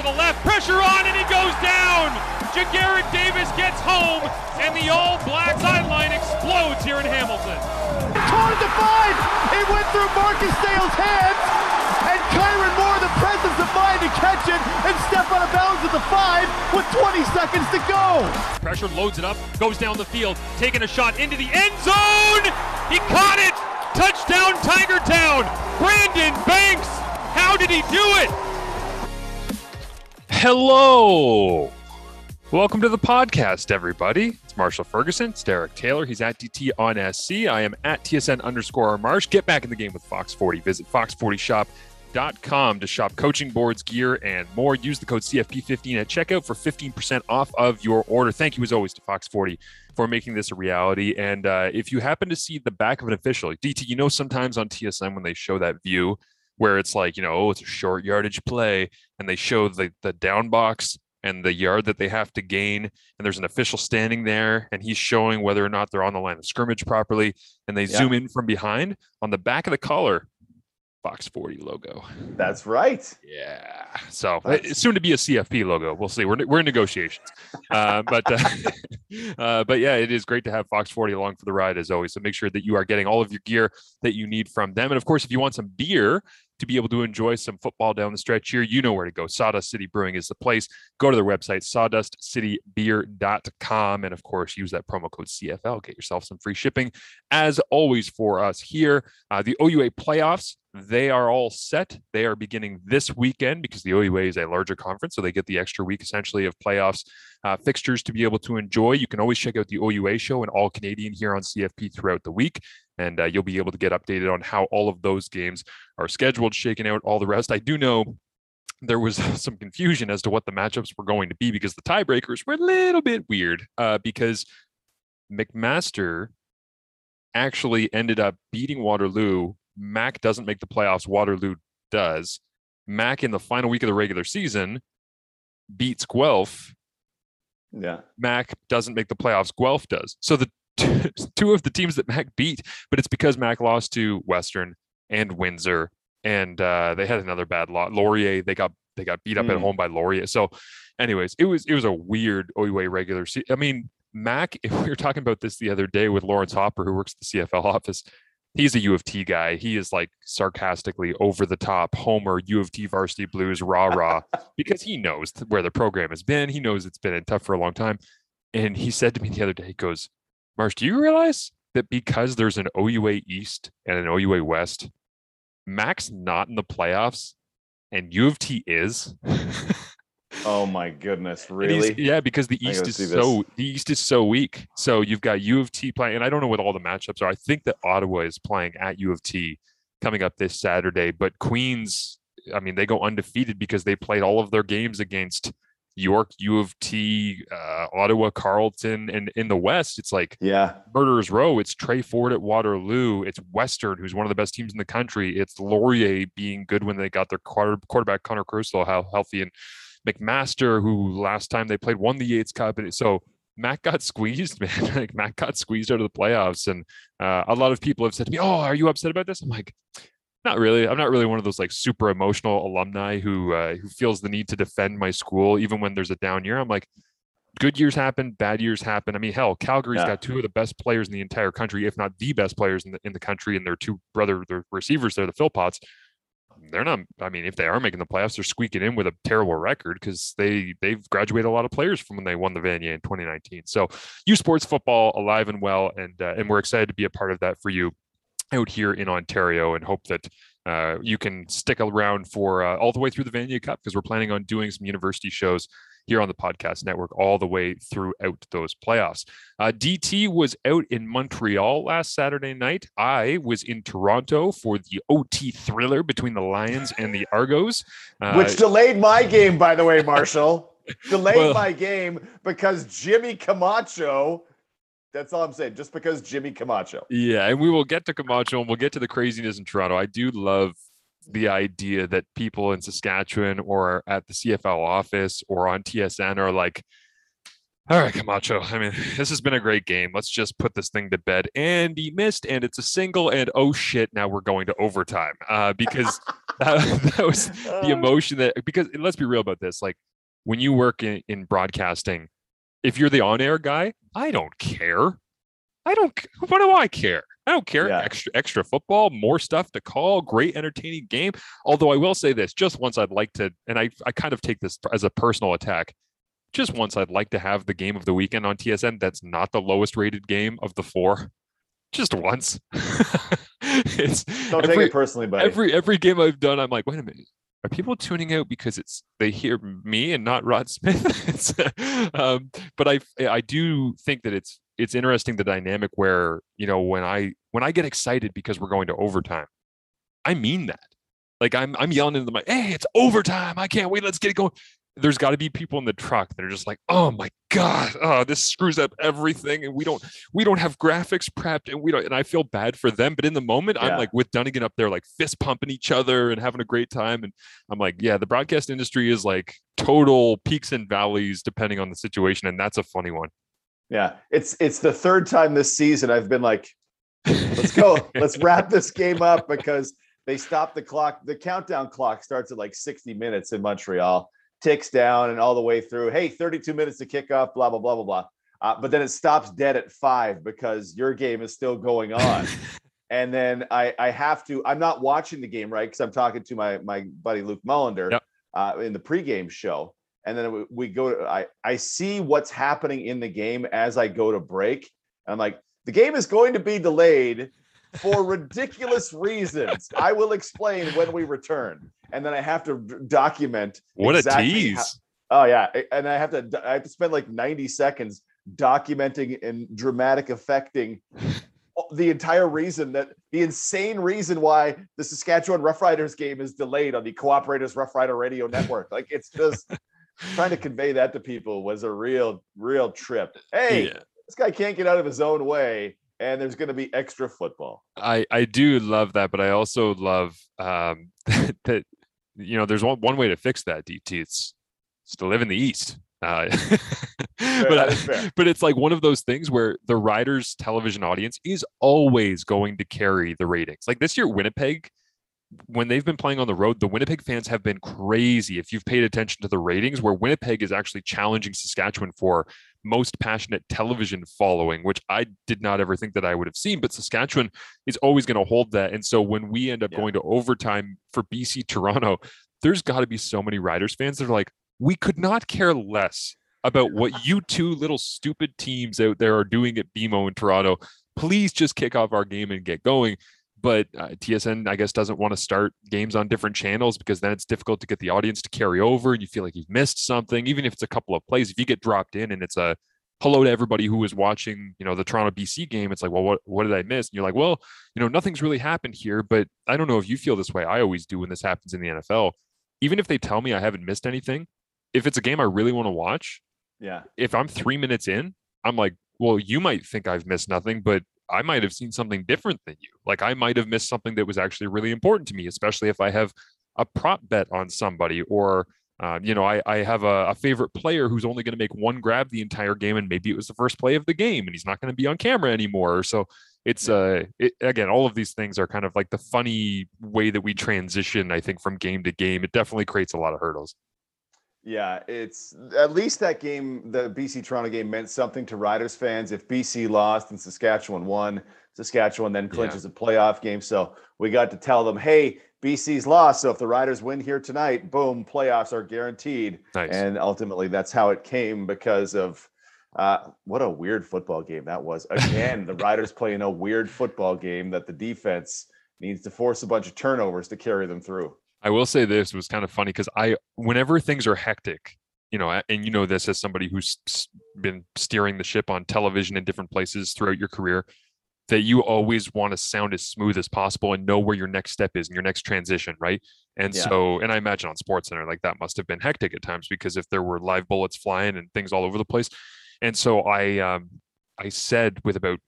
to the left, pressure on, and he goes down. Ja'Gared Davis gets home, and the all-black sideline explodes here in Hamilton. Toward the five, it went through Marcus Dale's hands, and Kyran Moore, the presence of mind to catch it and step out of bounds at the five with 20 seconds to go. Pressure loads it up, goes down the field, taking a shot into the end zone. He caught it. Touchdown, Tiger Town. Brandon Banks. How did he do it? Hello. Welcome to the podcast, everybody. It's Marshall Ferguson. It's Derek Taylor. He's at DT on SC. I am at TSN underscore Marsh. Get back in the game with Fox 40. Visit fox40shop.com to shop coaching boards, gear, and more. Use the code CFP15 at checkout for 15% off of your order. Thank you, as always, to Fox 40 for making this a reality. And uh, if you happen to see the back of an official, DT, you know, sometimes on TSN when they show that view, where it's like, you know, oh, it's a short yardage play, and they show the the down box and the yard that they have to gain, and there's an official standing there, and he's showing whether or not they're on the line of scrimmage properly, and they Yeah. zoom in from behind on the back of the collar, Fox 40 logo. That's right. Yeah. So That's- it's soon to be a CFP logo. We'll see. We're, we're in negotiations. Uh, but uh, uh, but yeah, it is great to have Fox 40 along for the ride as always. So make sure that you are getting all of your gear that you need from them. And of course, if you want some beer to be able to enjoy some football down the stretch here, you know where to go. Sawdust City Brewing is the place. Go to their website, sawdustcitybeer.com. And of course, use that promo code CFL. Get yourself some free shipping. As always, for us here, uh, the OUA playoffs, they are all set. They are beginning this weekend because the OUA is a larger conference. So they get the extra week essentially of playoffs uh, fixtures to be able to enjoy. You can always check out the OUA show and All Canadian here on CFP throughout the week. And uh, you'll be able to get updated on how all of those games are scheduled, shaken out, all the rest. I do know there was some confusion as to what the matchups were going to be because the tiebreakers were a little bit weird uh, because McMaster actually ended up beating Waterloo. Mac doesn't make the playoffs. Waterloo does. Mac in the final week of the regular season beats Guelph. Yeah. Mac doesn't make the playoffs. Guelph does. So the two of the teams that Mac beat, but it's because Mac lost to Western and Windsor, and uh, they had another bad lot. Laurier, they got they got beat up at Mm. home by Laurier. So, anyways, it was it was a weird OUA regular. Se- I mean, Mac. If we were talking about this the other day with Lawrence Hopper, who works at the CFL office. He's a U of T guy. He is like sarcastically over the top, Homer, U of T varsity blues, rah rah, because he knows where the program has been. He knows it's been in tough for a long time. And he said to me the other day, he goes, Marsh, do you realize that because there's an OUA East and an OUA West, Mac's not in the playoffs and U of T is? Oh my goodness. Really? Yeah, because the East is so the East is so weak. So you've got U of T playing, and I don't know what all the matchups are. I think that Ottawa is playing at U of T coming up this Saturday, but Queens, I mean, they go undefeated because they played all of their games against York, U of T, uh, Ottawa, Carleton, and in the West, it's like Yeah. Murderers Row. It's Tre Ford at Waterloo. It's Western, who's one of the best teams in the country. It's Laurier being good when they got their quarter, quarterback Connor Crusoe how healthy, and McMaster, who last time they played won the Yates Cup. And so Mac got squeezed, man. like Mac got squeezed out of the playoffs, and uh, a lot of people have said to me, "Oh, are you upset about this?" I'm like. Not really. I'm not really one of those like super emotional alumni who uh, who feels the need to defend my school even when there's a down year. I'm like, good years happen, bad years happen. I mean, hell, Calgary's Yeah. got two of the best players in the entire country, if not the best players in the in the country, and their two brother their receivers there, the Philpots. They're not. I mean, if they are making the playoffs, they're squeaking in with a terrible record because they they've graduated a lot of players from when they won the Vanier in 2019. So, U Sports football alive and well, and uh, and we're excited to be a part of that for you out here in Ontario, and hope that uh, you can stick around for uh, all the way through the Vanier Cup because we're planning on doing some university shows here on the podcast network all the way throughout those playoffs. Uh, DT was out in Montreal last Saturday night. I was in Toronto for the OT thriller between the Lions and the Argos. Uh, Which delayed my game, by the way, Marshall. delayed Well- my game because Jimmy Camacho. That's all I'm saying. Just because Jimmy Camacho. Yeah, and we will get to Camacho and we'll get to the craziness in Toronto. I do love the idea that people in Saskatchewan or at the CFL office or on TSN are like, All right, Camacho. I mean, this has been a great game. Let's just put this thing to bed. And he missed, and it's a single. And oh shit, now we're going to overtime uh, because that, that was the Uh, emotion that. Because let's be real about this. Like when you work in, in broadcasting, if you're the on-air guy, I don't care. I don't. What do I care? I don't care. Yeah. Extra, extra football, more stuff to call. Great, entertaining game. Although I will say this, just once I'd like to, and I, I kind of take this as a personal attack just once I'd like to have the game of the weekend on TSN that's not the lowest rated game of the four. Just once. it's Don't every, take it personally, buddy. every every game I've done, I'm like, wait a minute. Are people tuning out because it's they hear me and not Rod Smith? Um, but I I do think that it's it's interesting the dynamic where you know when I when I get excited because we're going to overtime, I mean that. Like I'm I'm yelling into the mic, hey, it's overtime. I can't wait. Let's get it going there's got to be people in the truck that are just like, oh my god, oh this screws up everything, and we don't we don't have graphics prepped, and we don't. And I feel bad for them, but in the moment, I'm like with Dunigan up there, like fist pumping each other and having a great time, and I'm like, yeah, the broadcast industry is like total peaks and valleys depending on the situation, and that's a funny one. Yeah, it's it's the third time this season I've been like, let's go, let's wrap this game up because they stop the clock. The countdown clock starts at like 60 minutes in Montreal, ticks down and all the way through. Hey, 32 minutes to kick off, blah blah blah blah blah. Uh, but then it stops dead at five because your game is still going on. and then I I have to. I'm not watching the game right because I'm talking to my my buddy Luke Mullender Yep. uh, in the pregame show and then we, we go to I, I see what's happening in the game as I go to break. And I'm like, the game is going to be delayed for ridiculous reasons. I will explain when we return. And then I have to document What exactly a tease! how- oh yeah. And I have to I have to spend like 90 seconds documenting and dramatic affecting the entire reason that the insane reason why the Saskatchewan Roughriders game is delayed on the Cooperators Rough Rider Radio Network. Like it's just trying to convey that to people was a real, real trip. Hey, Yeah. this guy can't get out of his own way, and there's going to be extra football. I I do love that, but I also love um, that you know there's one one way to fix that. DT, it's it's to live in the East. Uh, but I- but it's like one of those things where the Riders television audience is always going to carry the ratings. Like this year, Winnipeg, when they've been playing on the road, the Winnipeg fans have been crazy. If you've paid attention to the ratings, where Winnipeg is actually challenging Saskatchewan for most passionate television following, which I did not ever think that I would have seen. But Saskatchewan is always going to hold that. And so when we end up Yeah. going to overtime for BC Toronto, there's got to be so many Riders fans that are like, we could not care less about what you two little stupid teams out there are doing at BMO in Toronto. Please just kick off our game and get going. But uh, TSN, I guess, doesn't want to start games on different channels because then it's difficult to get the audience to carry over and you feel like you've missed something, even if it's a couple of plays. If you get dropped in and it's a hello to everybody who was watching, you know, the Toronto BC game, it's like, well, what, what did I miss? And you're like, well, you know, nothing's really happened here. But I don't know if you feel this way. I always do when this happens in the NFL. Even if they tell me I haven't missed anything, if it's a game I really want to watch, Yeah. if I'm three minutes in, I'm like, well, you might think I've missed nothing, but I might have seen something different than you. Like I might have missed something that was actually really important to me, especially if I have a prop bet on somebody or uh, you know, I, I have a, a favorite player who's only going to make one grab the entire game, and maybe it was the first play of the game, and he's not going to be on camera anymore. So it's uh, it, again, all of these things are kind of like the funny way that we transition. I think from game to game, it definitely creates a lot of hurdles. Yeah, it's at least that game, the BC Toronto game meant something to Riders fans. If BC lost and Saskatchewan won, Saskatchewan then clinches a playoff game. So we got to tell them, hey, BC's lost. So if the Riders win here tonight, boom, playoffs are guaranteed. Nice. And ultimately, that's how it came because of uh, what a weird football game that was. Again, the Riders playing a weird football game that the defense needs to force a bunch of turnovers to carry them through. I will say this was kind of funny because I, whenever things are hectic, you know, and you know this as somebody who's been steering the ship on television in different places throughout your career, that you always want to sound as smooth as possible and know where your next step is and your next transition, right? And Yeah. so, and I imagine on Sports Center, like that must have been hectic at times because if there were live bullets flying and things all over the place, and so I, um, I said with about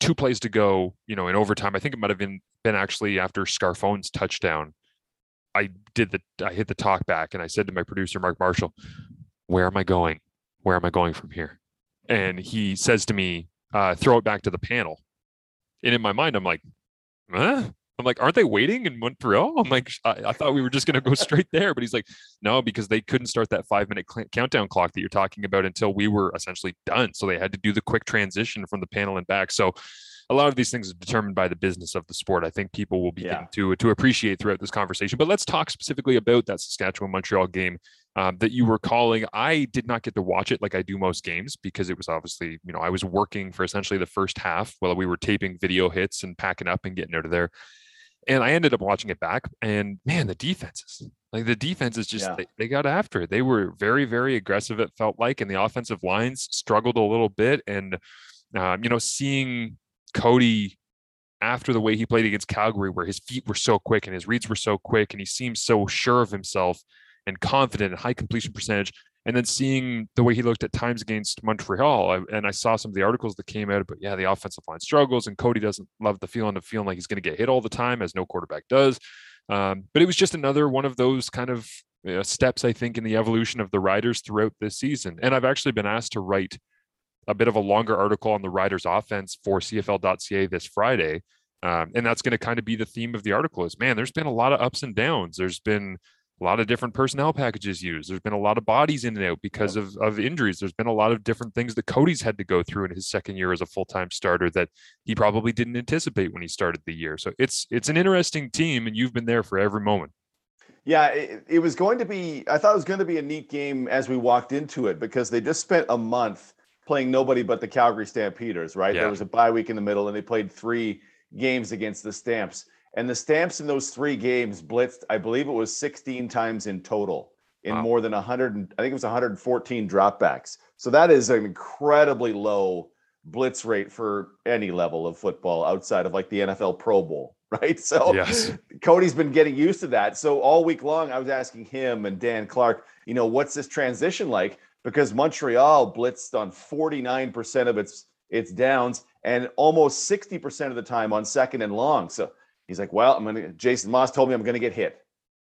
two plays to go, you know, in overtime, I think it might have been been actually after Scarfone's touchdown. I did the I hit the talk back and I said to my producer Mark Marshall, "Where am I going? where am I going from here? And he says to me, uh, throw it back to the panel. And in my mind, I'm like, huh? I'm like, aren't they waiting in Montreal? I'm like, I, I thought we were just going to go straight there. But he's like, no, because they couldn't start that five minute cl- countdown clock that you're talking about until we were essentially done. So they had to do the quick transition from the panel and back. So a lot of these things are determined by the business of the sport. I think people will begin yeah. to to appreciate throughout this conversation. But let's talk specifically about that Saskatchewan Montreal game um, that you were calling. I did not get to watch it like I do most games because it was obviously you know I was working for essentially the first half while we were taping video hits and packing up and getting out of there. And I ended up watching it back, and man, the defenses like the defense is just yeah. they, they got after it. They were very very aggressive. It felt like, and the offensive lines struggled a little bit. And um, you know, seeing Cody after the way he played against Calgary, where his feet were so quick and his reads were so quick, and he seemed so sure of himself and confident and high completion percentage. And then seeing the way he looked at times against Montreal, I, and I saw some of the articles that came out, but yeah, the offensive line struggles, and Cody doesn't love the feeling of feeling like he's going to get hit all the time, as no quarterback does. Um, but it was just another one of those kind of you know, steps, I think, in the evolution of the riders throughout this season. And I've actually been asked to write a bit of a longer article on the Riders offense for CFL.ca this Friday. Um, and that's going to kind of be the theme of the article is man, there's been a lot of ups and downs. There's been a lot of different personnel packages used. There's been a lot of bodies in and out because of, of injuries. There's been a lot of different things that Cody's had to go through in his second year as a full-time starter that he probably didn't anticipate when he started the year. So it's it's an interesting team and you've been there for every moment. Yeah, it, it was going to be I thought it was going to be a neat game as we walked into it because they just spent a month playing nobody but the Calgary Stampeders, right? Yeah. There was a bye week in the middle, and they played three games against the Stamps. And the Stamps in those three games blitzed, I believe it was 16 times in total in wow. more than 100, I think it was 114 dropbacks. So that is an incredibly low blitz rate for any level of football outside of like the NFL Pro Bowl, right? So yes. Cody's been getting used to that. So all week long, I was asking him and Dan Clark, you know, what's this transition like? Because Montreal blitzed on 49% of its its downs and almost 60% of the time on second and long. So he's like, well, I'm going to, Jason Maas told me I'm going to get hit.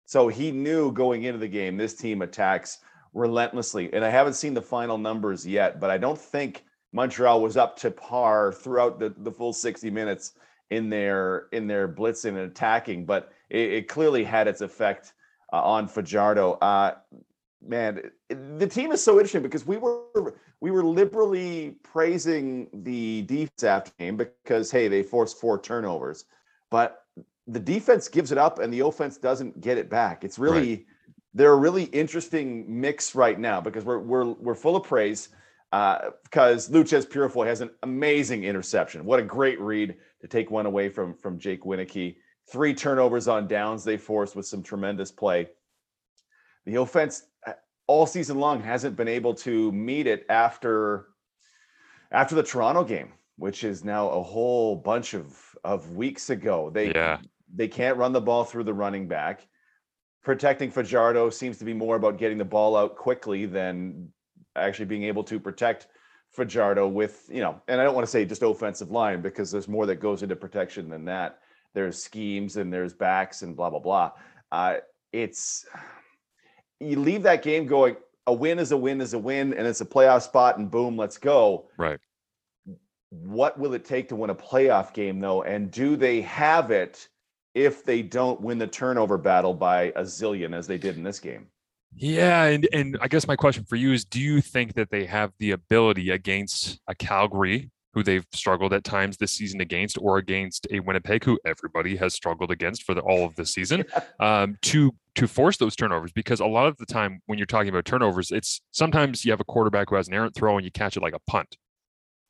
So he knew going into the game, this team attacks relentlessly. And I haven't seen the final numbers yet, but I don't think Montreal was up to par throughout the, the full 60 minutes in their in their blitzing and attacking, but it, it clearly had its effect uh, on Fajardo. Uh, man, the team is so interesting because we were we were liberally praising the defense after game because hey, they forced four turnovers, but the defense gives it up and the offense doesn't get it back. It's really right. they're a really interesting mix right now because we're we're we're full of praise uh, because Loucheiz Purifoy has an amazing interception. What a great read to take one away from from Jake Wieneke. Three turnovers on downs they forced with some tremendous play. The offense all season long hasn't been able to meet it after after the Toronto game, which is now a whole bunch of of weeks ago. They yeah. they can't run the ball through the running back. Protecting Fajardo seems to be more about getting the ball out quickly than actually being able to protect Fajardo with, you know, and I don't want to say just offensive line because there's more that goes into protection than that. There's schemes and there's backs and blah blah blah. Uh, it's you leave that game going, a win is a win is a win, and it's a playoff spot, and boom, let's go. Right. What will it take to win a playoff game, though? And do they have it if they don't win the turnover battle by a zillion as they did in this game? Yeah, and and I guess my question for you is: Do you think that they have the ability against a Calgary who they've struggled at times this season against, or against a Winnipeg who everybody has struggled against for the, all of the season, um, to to force those turnovers. Because a lot of the time, when you're talking about turnovers, it's sometimes you have a quarterback who has an errant throw and you catch it like a punt.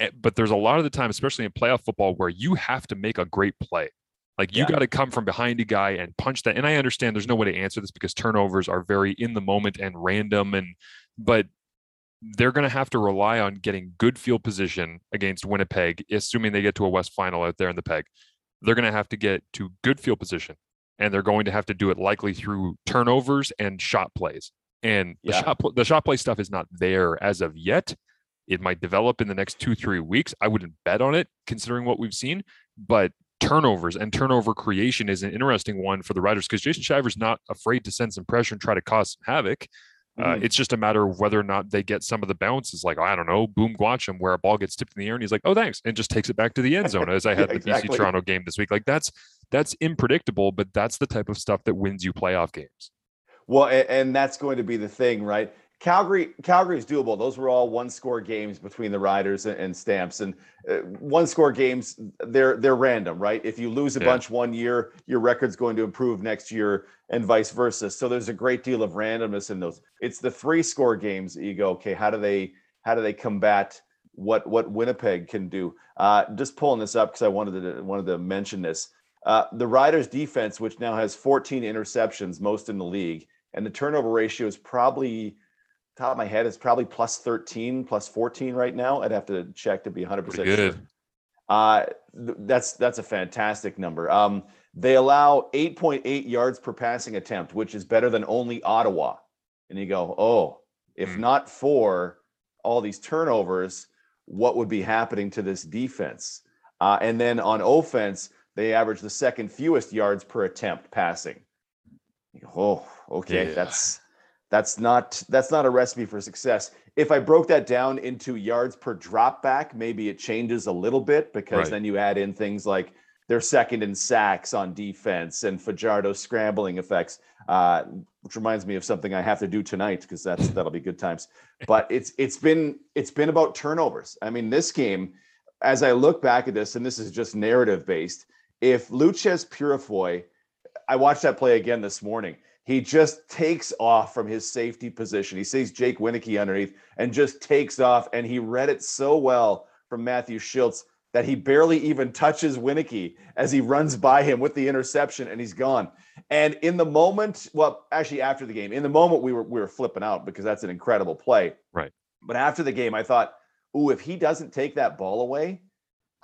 Eh, but there's a lot of the time, especially in playoff football, where you have to make a great play. Like you yeah. got to come from behind a guy and punch that. And I understand there's no way to answer this because turnovers are very in the moment and random. And but they're going to have to rely on getting good field position against Winnipeg, assuming they get to a West final out there in the peg. They're going to have to get to good field position, and they're going to have to do it likely through turnovers and shot plays. And the yeah. shot the shot play stuff is not there as of yet. It might develop in the next two three weeks. I wouldn't bet on it considering what we've seen, but turnovers and turnover creation is an interesting one for the Riders because Jason Shiver's not afraid to send some pressure and try to cause some havoc. Uh, Mhm. it's just a matter of whether or not they get some of the bounces, like I don't know, Obum Gwacham, where a ball gets tipped in the air and he's like, "Oh, thanks," and just takes it back to the end zone. As I Yeah, had the exactly. BC Toronto game this week, like that's that's unpredictable, but that's the type of stuff that wins you playoff games. Well, and, and that's going to be the thing, right? Calgary, Calgary's doable. Those were all one-score games between the Riders and, and Stamps, and uh, one-score games. They're they're random, right? If you lose a Yeah. bunch one year, your record's going to improve next year, and vice versa. So there's a great deal of randomness in those. It's the three-score games that you go, okay, how do they how do they combat what what Winnipeg can do? Uh, just pulling this up because I wanted to wanted to mention this. Uh, the Riders' defense, which now has 14 interceptions, most in the league, and the turnover ratio is probably top of my head is probably plus 13, plus 14 right now. I'd have to check to be 100 percent Pretty sure. good. Uh, th- that's that's a fantastic number. Um, they allow 8.8 yards per passing attempt, which is better than only Ottawa. And you go, oh, if Hmm. not for all these turnovers, what would be happening to this defense? Uh, and then on offense, they average the second fewest yards per attempt passing. You go, oh, okay, Yeah. that's that's not that's not a recipe for success. If I broke that down into yards per drop back, maybe it changes a little bit because Right. then you add in things like they're second in sacks on defense and Fajardo scrambling effects, uh, which reminds me of something I have to do tonight because that's that'll be good times. But it's it's been it's been about turnovers. I mean, this game, as I look back at this, and this is just narrative based. If Loucheiz Purifoy, I watched that play again this morning. He just takes off from his safety position. He sees Jake Wieneke underneath and just takes off. And he read it so well from Matthew Shiltz that he barely even touches Wieneke as he runs by him with the interception and he's gone. And in the moment, well, actually after the game, in the moment we were we were flipping out because that's an incredible play. Right. But after the game, I thought, ooh, if he doesn't take that ball away,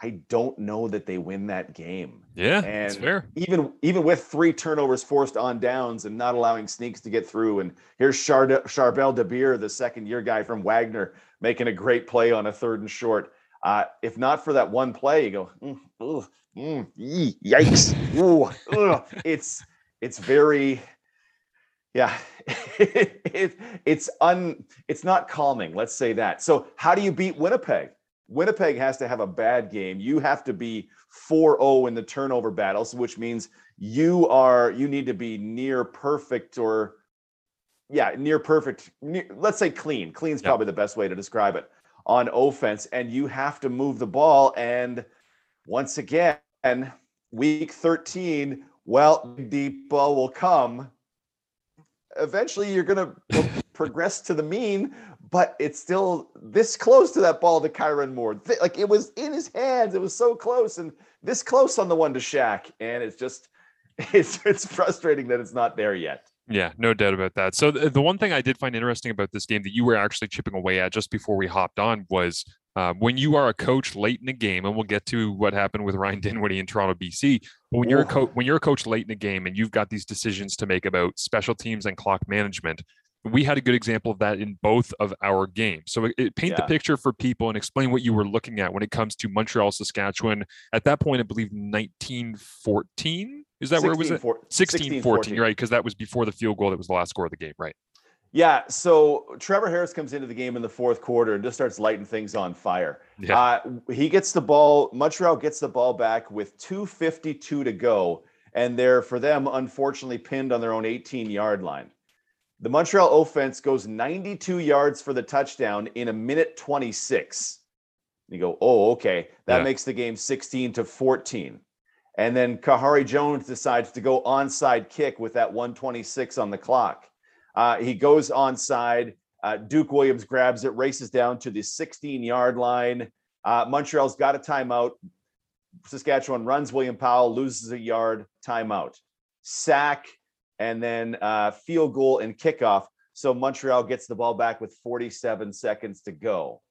I don't know that they win that game Yeah, And- fair. even even with three turnovers forced on downs and not allowing sneaks to get through. And here's Chard- Charbel Dabire, the second year guy from Wagner, making a great play on a third and short. Uh, if not for that one play, you go, mm, ugh, mm, yee, yikes! Ooh, ugh. It's it's very, yeah, it, it's un it's not calming. Let's say that. So how do you beat Winnipeg? Winnipeg has to have a bad game. You have to be 4-0 in the turnover battles, which means you are you need to be near perfect or yeah, near perfect. Near, let's say clean. Clean's Yeah. probably the best way to describe it on offense, and you have to move the ball. And once again, week 13, well, ball will come. Eventually, you're going to progress to the mean, but it's still this close to that ball to Kyran Moore. Like it was in his hands. It was so close, and this close on the one to Shaq. And it's just, it's it's frustrating that it's not there yet. Yeah, no doubt about that. So the, the one thing I did find interesting about this game that you were actually chipping away at just before we hopped on was uh, when you are a coach late in a game, and we'll get to what happened with Ryan Dinwiddie in Toronto, BC. But when you're a coach, when you're a coach late in a game, and you've got these decisions to make about special teams and clock management, we had a good example of that in both of our games. So it, it paint the picture for people and explain what you were looking at when it comes to Montreal, Saskatchewan. At that point, I believe 1914. Is that where it was? At? 16, 16 14, right? Because that was before the field goal that was the last score of the game, right? Yeah. So Trevor Harris comes into the game in the fourth quarter and just starts lighting things on fire. Yeah. Uh, he gets the ball. Montreal gets the ball back with 2:52 to go, and they're for them unfortunately pinned on their own 18 yard line. The Montreal offense goes 92 yards for the touchdown in a minute 26. You go, oh, okay, that Yeah. makes the game 16 to 14. And then Kahari Jones decides to go onside kick with that 126 on the clock. Uh, he goes onside. Uh, Duke Williams grabs it, races down to the 16 yard line. Uh, Montreal's got a timeout. Saskatchewan runs William Powell, loses a yard, timeout, sack, and then uh, field goal and kickoff. So Montreal gets the ball back with 47 seconds to go.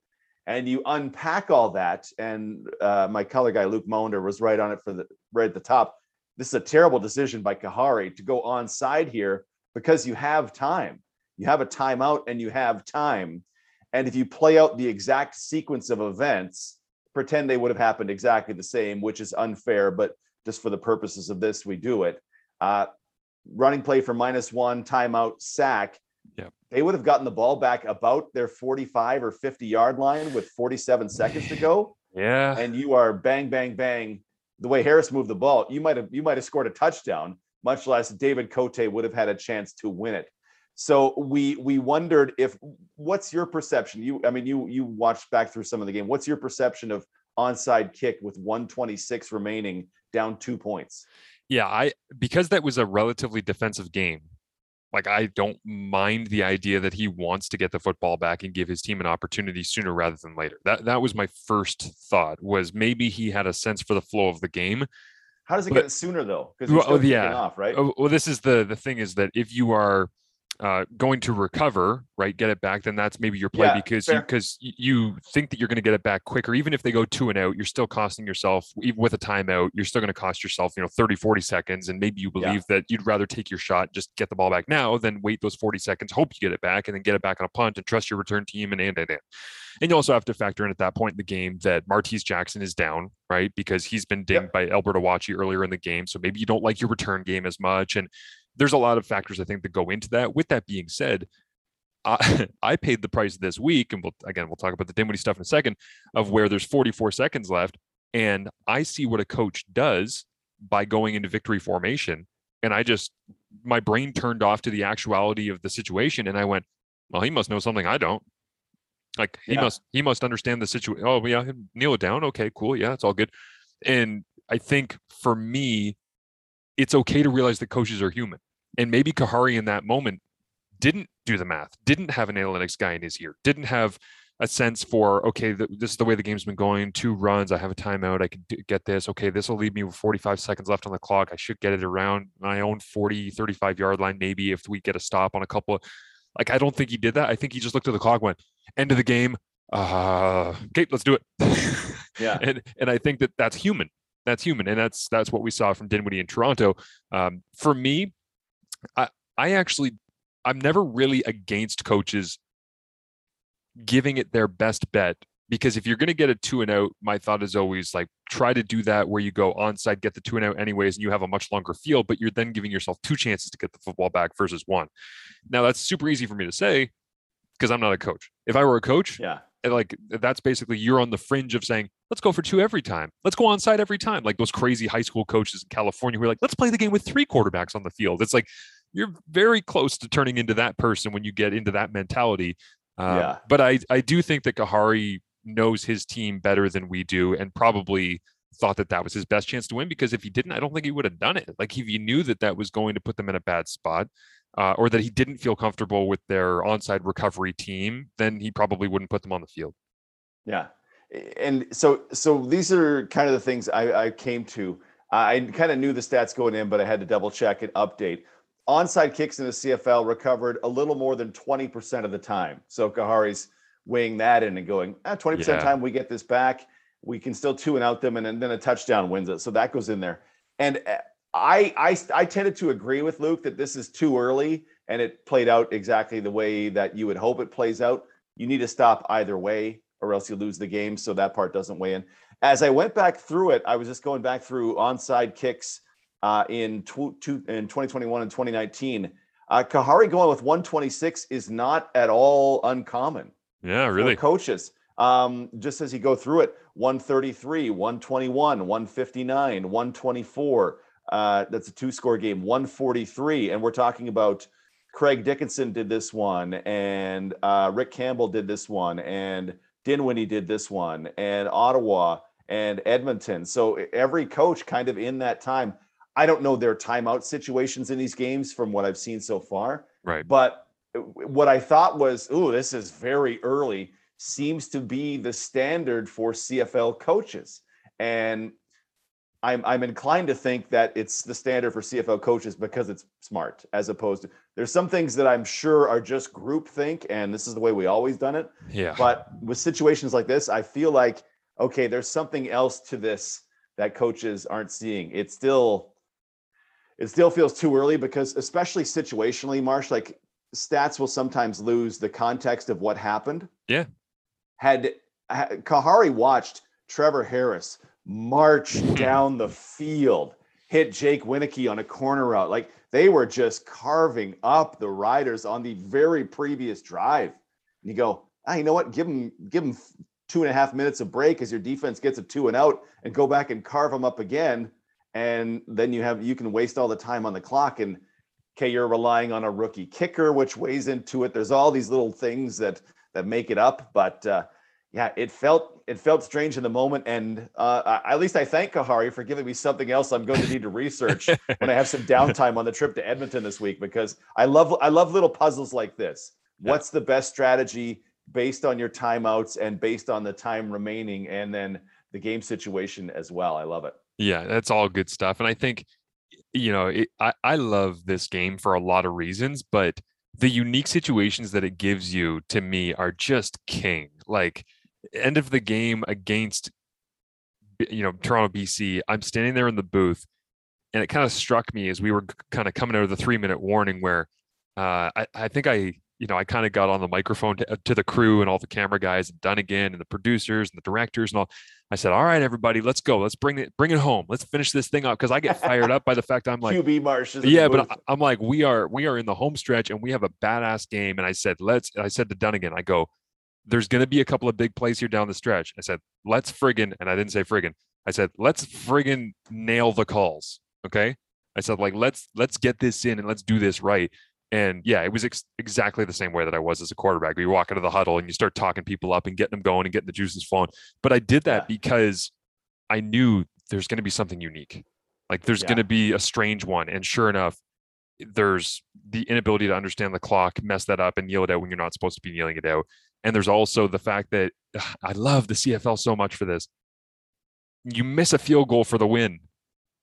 And you unpack all that, and uh, my color guy Luke Maunder was right on it for the right at the top. This is a terrible decision by Kahari to go onside here because you have time. You have a timeout and you have time. And if you play out the exact sequence of events, pretend they would have happened exactly the same, which is unfair, but just for the purposes of this, we do it. Uh, running play for minus one, timeout, sack. Yeah. They would have gotten the ball back about their 45 or 50 yard line with 47 seconds to go. Yeah. And you are bang, bang, bang. The way Harris moved the ball, you might have you might have scored a touchdown, much less David Cote would have had a chance to win it. So we we wondered if what's your perception? You I mean you you watched back through some of the game. What's your perception of onside kick with 126 remaining down two points? Yeah, I because that was a relatively defensive game. Like I don't mind the idea that he wants to get the football back and give his team an opportunity sooner rather than later. That that was my first thought was maybe he had a sense for the flow of the game. How does it But- get sooner though? Because Well, oh, yeah. off, right? Oh, well, this is the the thing is that if you are uh, going to recover, right, get it back, then that's maybe your play Yeah, because you because you think that you're going to get it back quicker. Even if they go two and out, you're still costing yourself, even with a timeout, you're still going to cost yourself, you know, 30, 40 seconds. And maybe you Yeah. believe that you'd rather take your shot, just get the ball back now than wait those 40 seconds, hope you get it back, and then get it back on a punt and trust your return team and and and and. And you also have to factor in at that point in the game that Martise Jackson is down, right? Because he's been dinged by Alberto Wachi earlier in the game. So maybe you don't like your return game as much. And there's a lot of factors I think that go into that. With that being said, I, I paid the price this week, and we'll again we'll talk about the Dinwiddie stuff in a second, of where there's 44 seconds left, and I see what a coach does by going into victory formation, and I just my brain turned off to the actuality of the situation, and I went, well, he must know something I don't. Like he Yeah. must he must understand the situation. Oh yeah, kneel it down. Okay, cool. Yeah, it's all good. And I think for me, it's okay to realize that coaches are human. And maybe Kahari in that moment didn't do the math, didn't have an analytics guy in his ear, didn't have a sense for, okay, th- this is the way the game's been going. Two runs, I have a timeout, I can d- get this. Okay, this will leave me with 45 seconds left on the clock. I should get it around my own 40, 35 yard line, maybe if we get a stop on a couple. Of, like, I don't think he did that. I think he just looked at the clock, went, end of the game. Uh, okay, let's do it. Yeah. and and I think that that's human. That's human, and that's that's what we saw from Dinwiddie in Toronto. Um, for me, I I actually I'm never really against coaches giving it their best bet because if you're going to get a two and out, my thought is always like try to do that where you go onside, get the two and out anyways, and you have a much longer field, but you're then giving yourself two chances to get the football back versus one. Now that's super easy for me to say because I'm not a coach. If I were a coach, Yeah. Eh, like that's basically you're on the fringe of saying let's go for two every time let's go on side every time like those crazy high school coaches in california who are like let's play the game with three quarterbacks on the field it's like you're very close to turning into that person when you get into that mentality uh, Yeah. but i i do think that kahari knows his team better than we do and probably thought that that was his best chance to win because if he didn't i don't think he would have done it like if he knew that that was going to put them in a bad spot uh, or that he didn't feel comfortable with their onside recovery team, then he probably wouldn't put them on the field. Yeah. And so so these are kind of the things I, I came to. I kind of knew the stats going in, but I had to double check and update. Onside kicks in the CFL recovered a little more than 20% of the time. So Kahari's weighing that in and going, ah, 20% Yeah. time we get this back. We can still two and out them, and then then a touchdown wins it. So that goes in there. And uh, I, I I tended to agree with Luke that this is too early and it played out exactly the way that you would hope it plays out. You need to stop either way or else you lose the game. So that part doesn't weigh in. As I went back through it, I was just going back through onside kicks uh, in, tw- two, in 2021 and 2019. Uh, Kahari going with 126 is not at all uncommon Yeah, for really. coaches. Um, just as you go through it, 133, 121, 159, 124. Uh, that's a two score game, 143. And we're talking about Craig Dickenson did this one, and uh, Rick Campbell did this one, and Dinwiddie did this one, and Ottawa and Edmonton. So every coach kind of in that time. I don't know their timeout situations in these games from what I've seen so far. Right. But what I thought was, oh, this is very early, seems to be the standard for CFL coaches. And I'm I'm inclined to think that it's the standard for CFL coaches because it's smart, as opposed to there's some things that I'm sure are just groupthink, and this is the way we always done it. Yeah. But with situations like this, I feel like okay, there's something else to this that coaches aren't seeing. It's still it still feels too early because especially situationally, Marsh, like stats will sometimes lose the context of what happened. Yeah. Had, had Kahari watched Trevor Harris march down the field, hit Jake Wieneke on a corner route, like they were just carving up the Riders on the very previous drive. And you go, ah, you know what? Give them, give them two and a half minutes of break as your defense gets a two and out, and go back and carve them up again. And then you have you can waste all the time on the clock. And okay, you're relying on a rookie kicker, which weighs into it. There's all these little things that that make it up, but. Uh, yeah, it felt it felt strange in the moment, and uh, at least I thank Kahari for giving me something else I'm going to need to research when I have some downtime on the trip to Edmonton this week because I love I love little puzzles like this. Yeah. What's the best strategy based on your timeouts and based on the time remaining, and then the game situation as well. I love it. Yeah, that's all good stuff, and I think you know it, I I love this game for a lot of reasons, but the unique situations that it gives you to me are just king. Like end of the game against you know Toronto BC, I'm standing there in the booth, and it kind of struck me as we were kind of coming out of the three minute warning where uh, I, I think I you know I kind of got on the microphone to, to, the crew and all the camera guys and Dunigan and the producers and the directors and all. I said, "All right, everybody, let's go. Let's bring it bring it home. Let's finish this thing up." Because I get fired up by the fact I'm like QB Marsh. Yeah, but I'm like we are we are in the home stretch and we have a badass game. And I said, "Let's." I said to Dunigan, I go, there's going to be a couple of big plays here down the stretch. I said, let's friggin', and I didn't say friggin'. I said, let's friggin' nail the calls. Okay. I said, like, let's, let's get this in and let's do this right. And yeah, it was ex- exactly the same way that I was as a quarterback. You walk into the huddle and you start talking people up and getting them going and getting the juices flowing. But I did that yeah. because I knew there's going to be something unique. Like there's yeah. going to be a strange one. And sure enough, there's the inability to understand the clock, mess that up and yell it out when you're not supposed to be yelling it out. And there's also the fact that ugh, I love the CFL so much for this. You miss a field goal for the win.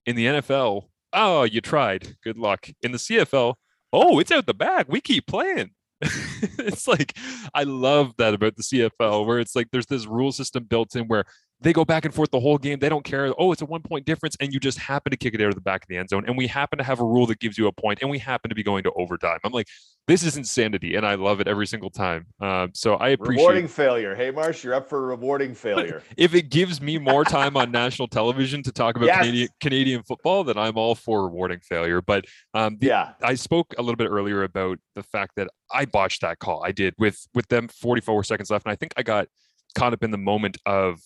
In the NFL, oh, you tried. Good luck. In the CFL, oh, it's out the back. We keep playing. it's like I love that about the CFL where it's like there's this rule system built in where they go back and forth the whole game. They don't care. Oh, it's a one point difference, and you just happen to kick it out of the back of the end zone. And we happen to have a rule that gives you a point, and we happen to be going to overtime. I'm like, this is insanity, and I love it every single time. Uh, so I appreciate rewarding failure. Hey, Marsh, you're up for rewarding failure. if it gives me more time on national television to talk about yes. Canadian Canadian football, then I'm all for rewarding failure. But um, the, yeah, I spoke a little bit earlier about the fact that I botched that call. I did with with them 44 seconds left, and I think I got caught up in the moment of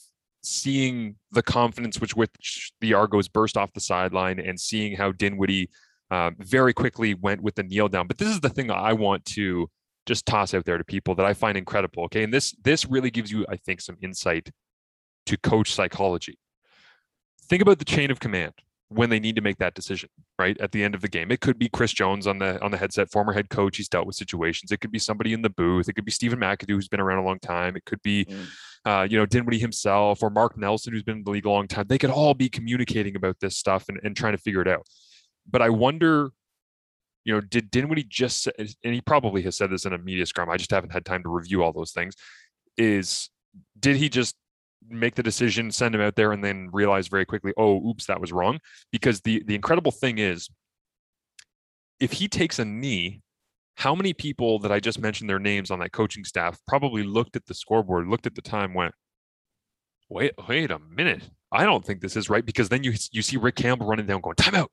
seeing the confidence which which the Argos burst off the sideline and seeing how Dinwiddie um, very quickly went with the kneel down. But this is the thing I want to just toss out there to people that I find incredible. Okay, and this this really gives you, I think, some insight to coach psychology. Think about the chain of command when they need to make that decision right at the end of the game. It could be chris jones on the on the headset former head coach. He's dealt with situations. It could be somebody in the booth. It could be stephen mcadoo who's been around a long time. It could be mm. uh, you know dinwiddie himself or mark nelson who's been in the league a long time. They could all be communicating about this stuff and, and trying to figure it out. But i wonder you know did dinwiddie just say, and he probably has said this in a media scrum i just haven't had time to review all those things is did he just make the decision, send him out there, and then realize very quickly, oh, oops, that was wrong. Because the the incredible thing is, if he takes a knee, how many people that I just mentioned their names on that coaching staff probably looked at the scoreboard, looked at the time, went, wait, wait a minute, I don't think this is right. Because then you you see Rick Campbell running down, going timeout.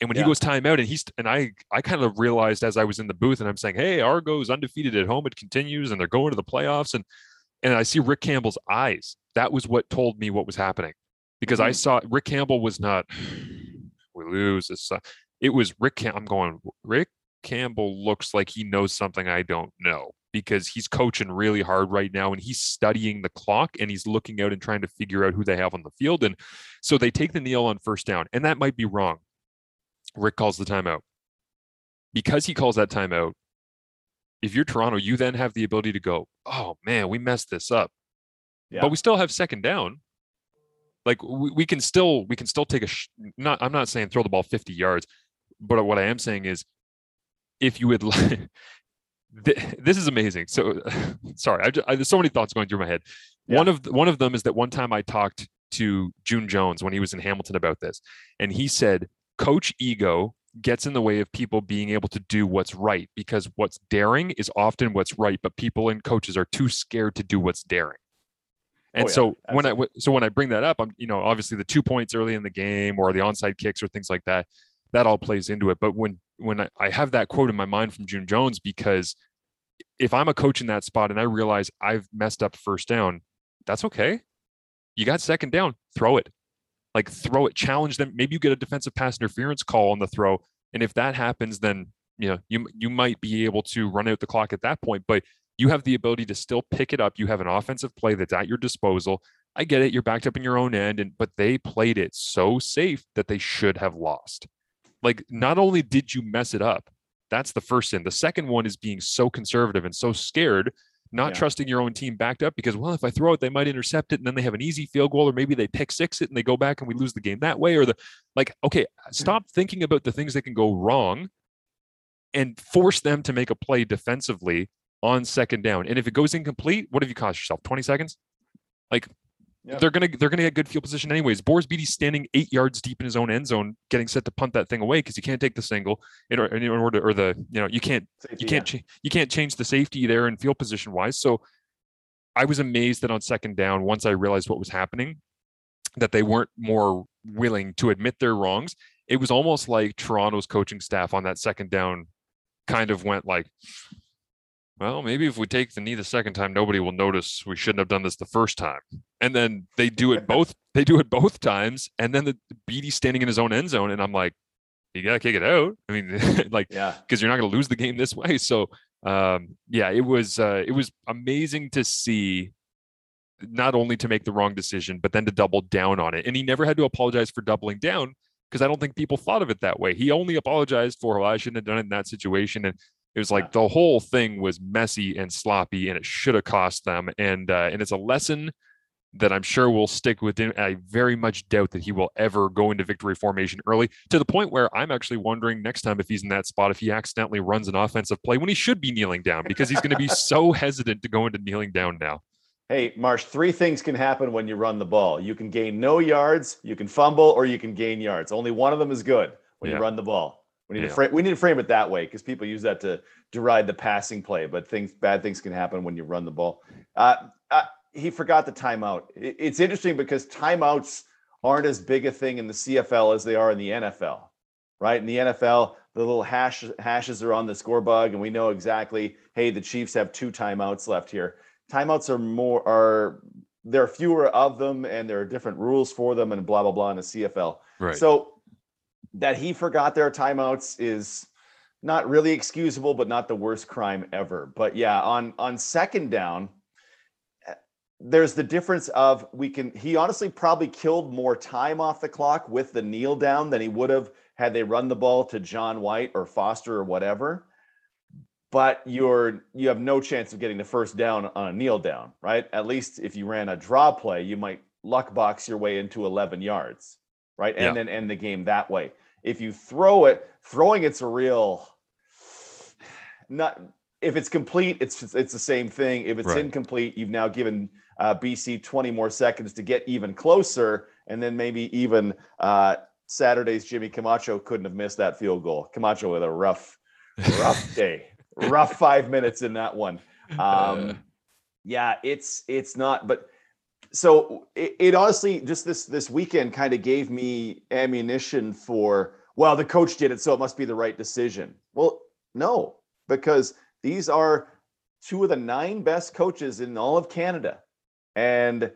And when yeah. he goes timeout, and he's and I I kind of realized as I was in the booth and I'm saying, hey, Argo's undefeated at home, it continues, and they're going to the playoffs, and and I see Rick Campbell's eyes. That was what told me what was happening because mm-hmm. I saw Rick Campbell was not, we lose. This, it was Rick. Cam- I'm going, Rick Campbell looks like he knows something I don't know because he's coaching really hard right now and he's studying the clock and he's looking out and trying to figure out who they have on the field. And so they take the kneel on first down, and that might be wrong. Rick calls the timeout. Because he calls that timeout, if you're Toronto, you then have the ability to go, oh man, we messed this up. Yeah. But we still have second down. Like we, we can still we can still take a sh- not I'm not saying throw the ball 50 yards, but what I am saying is if you would like this is amazing. So sorry, I, just, I, there's so many thoughts going through my head. Yeah. One of the, one of them is that one time I talked to June Jones when he was in Hamilton about this, and he said coach ego gets in the way of people being able to do what's right because what's daring is often what's right, but people and coaches are too scared to do what's daring. Oh, and oh, yeah, so absolutely. when I so when I bring that up, I'm you know obviously the two points early in the game or the onside kicks or things like that, that all plays into it. But when when I, I have that quote in my mind from June Jones because if I'm a coach in that spot and I realize I've messed up first down, that's okay. You got second down, throw it. Like throw it, challenge them. Maybe you get a defensive pass interference call on the throw. And if that happens, then you know you you might be able to run out the clock at that point. But you have the ability to still pick it up. You have an offensive play that's at your disposal. I get it. You're backed up in your own end, and but they played it so safe that they should have lost. Like, not only did you mess it up, that's the first sin. The second one is being so conservative and so scared, not yeah. trusting your own team backed up because, well, if I throw it, they might intercept it and then they have an easy field goal, or maybe they pick six it and they go back and we lose the game that way. Or the like, okay, hmm. stop thinking about the things that can go wrong and force them to make a play defensively on second down. And if it goes incomplete, what have you cost yourself? 20 seconds? Like yeah. they're gonna they're gonna get good field position anyways. Boris Bede's standing eight yards deep in his own end zone, getting set to punt that thing away because you can't take the single in, in order or the you know you can't safety, you can't yeah. you can't change the safety there in field position wise. So I was amazed that on second down, once I realized what was happening, that they weren't more willing to admit their wrongs. It was almost like Toronto's coaching staff on that second down kind of went like, well, maybe if we take the knee the second time, nobody will notice we shouldn't have done this the first time. And then they do it both. they do it both times, and then the Bede standing in his own end zone, and I'm like, you gotta kick it out. I mean, like, yeah, because you're not gonna lose the game this way. So, um, yeah, it was uh, it was amazing to see. Not only to make the wrong decision, but then to double down on it. And he never had to apologize for doubling down because I don't think people thought of it that way. He only apologized for, well, I shouldn't have done it in that situation. And it was like yeah. the whole thing was messy and sloppy, and it should have cost them. And uh, and it's a lesson that I'm sure will stick with him. I very much doubt that he will ever go into victory formation early to the point where I'm actually wondering next time if he's in that spot if he accidentally runs an offensive play when he should be kneeling down because he's going to be so hesitant to go into kneeling down now. Hey, Marsh, three things can happen when you run the ball. You can gain no yards, you can fumble, or you can gain yards. Only one of them is good when yeah. you run the ball. We need yeah. to frame we need to frame it that way because people use that to deride the passing play, but things bad things can happen when you run the ball. Uh, uh, he forgot the timeout. It, it's interesting because timeouts aren't as big a thing in the CFL as they are in the NFL. Right? In the NFL, the little hash hashes are on the score bug, and we know exactly, hey, the Chiefs have two timeouts left here. Timeouts are more are there are fewer of them and there are different rules for them and blah blah blah in the CFL. Right. So that he forgot their timeouts is not really excusable, but not the worst crime ever. But yeah, on on second down, eh, there's the difference of we can. He honestly probably killed more time off the clock with the kneel down than he would have had they run the ball to John White or Foster or whatever. But you're you have no chance of getting the first down on a kneel down, right? At least if you ran a draw play, you might luck box your way into 11 yards, right? And yeah. then end the game that way. If you throw it, throwing it's a real not if it's complete, it's it's the same thing. If it's right. incomplete, you've now given uh, BC 20 more seconds to get even closer, and then maybe even uh, Saturday's Jimmy Camacho couldn't have missed that field goal. Camacho with a rough, rough day, rough five minutes in that one. Um, yeah, it's it's not, but so it, it, honestly just this this weekend kind of gave me ammunition for well the coach did it so it must be the right decision well no because these are two of the nine best coaches in all of canada and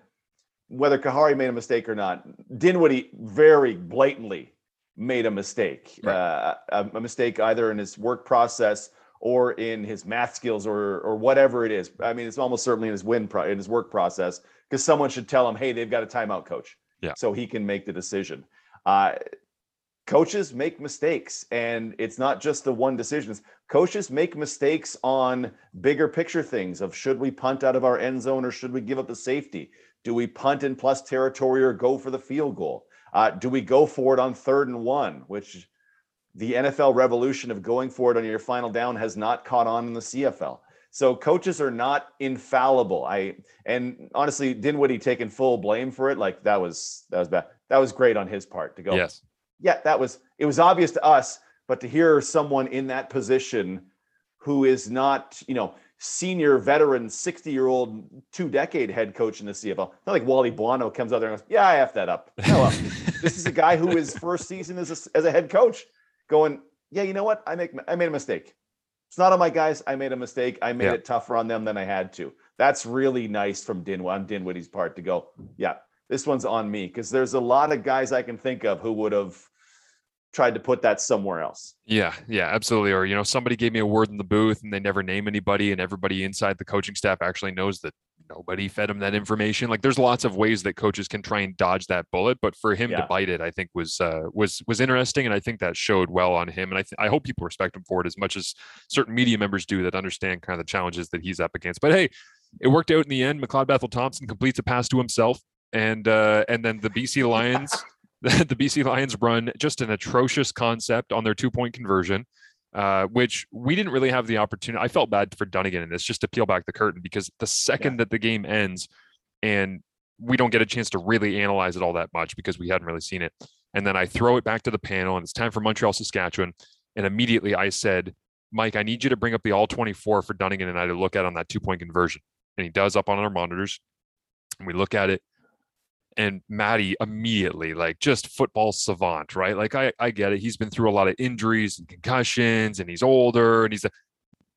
whether kahari made a mistake or not dinwiddie very blatantly made a mistake right. uh, a, a mistake either in his work process or in his math skills or or whatever it is. I mean, it's almost certainly in his win pro- in his work process because someone should tell him, hey, they've got a timeout, coach. Yeah. So he can make the decision. Uh, coaches make mistakes, and it's not just the one decisions. Coaches make mistakes on bigger picture things of should we punt out of our end zone or should we give up the safety? Do we punt in plus territory or go for the field goal? Uh, do we go for it on third and one, which the NFL revolution of going for it on your final down has not caught on in the CFL. So coaches are not infallible. I and honestly, Dinwiddie taking full blame for it. Like that was that was bad. That was great on his part to go. Yes. Yeah, that was it was obvious to us, but to hear someone in that position who is not, you know, senior veteran, 60 year old, two decade head coach in the CFL. Not like Wally Buono comes out there and goes, Yeah, I F that up. No, uh, this is a guy who is first season as a, as a head coach going, yeah, you know what? I make I made a mistake. It's not on my guys. I made a mistake. I made Yeah. it tougher on them than I had to. That's really nice from Din on Dinwiddie's part to go, yeah, this one's on me. Because there's a lot of guys I can think of who would have tried to put that somewhere else. Yeah, yeah, absolutely. Or, you know, somebody gave me a word in the booth and they never name anybody, and everybody inside the coaching staff actually knows that nobody fed him that information. Like there's lots of ways that coaches can try and dodge that bullet, but for him Yeah. to bite it, I think was uh was was interesting. And I think that showed well on him. And I th- I hope people respect him for it as much as certain media members do that understand kind of the challenges that he's up against. But hey, it worked out in the end. McLeod Bethel Thompson completes a pass to himself. And uh and then the BC Lions the BC Lions run just an atrocious concept on their two point conversion, uh, which we didn't really have the opportunity. I felt bad for Dunigan in this, just to peel back the curtain, because the second that the game ends and we don't get a chance to really analyze it all that much because we hadn't really seen it. And then I throw it back to the panel and it's time for Montreal, Saskatchewan. And immediately I said, Mike, I need you to bring up the all 24 for Dunigan and I to look at on that two point conversion. And he does up on our monitors. And we look at it and Maddie immediately like just football savant, right? Like I I get it. He's been through a lot of injuries and concussions and he's older and he's a,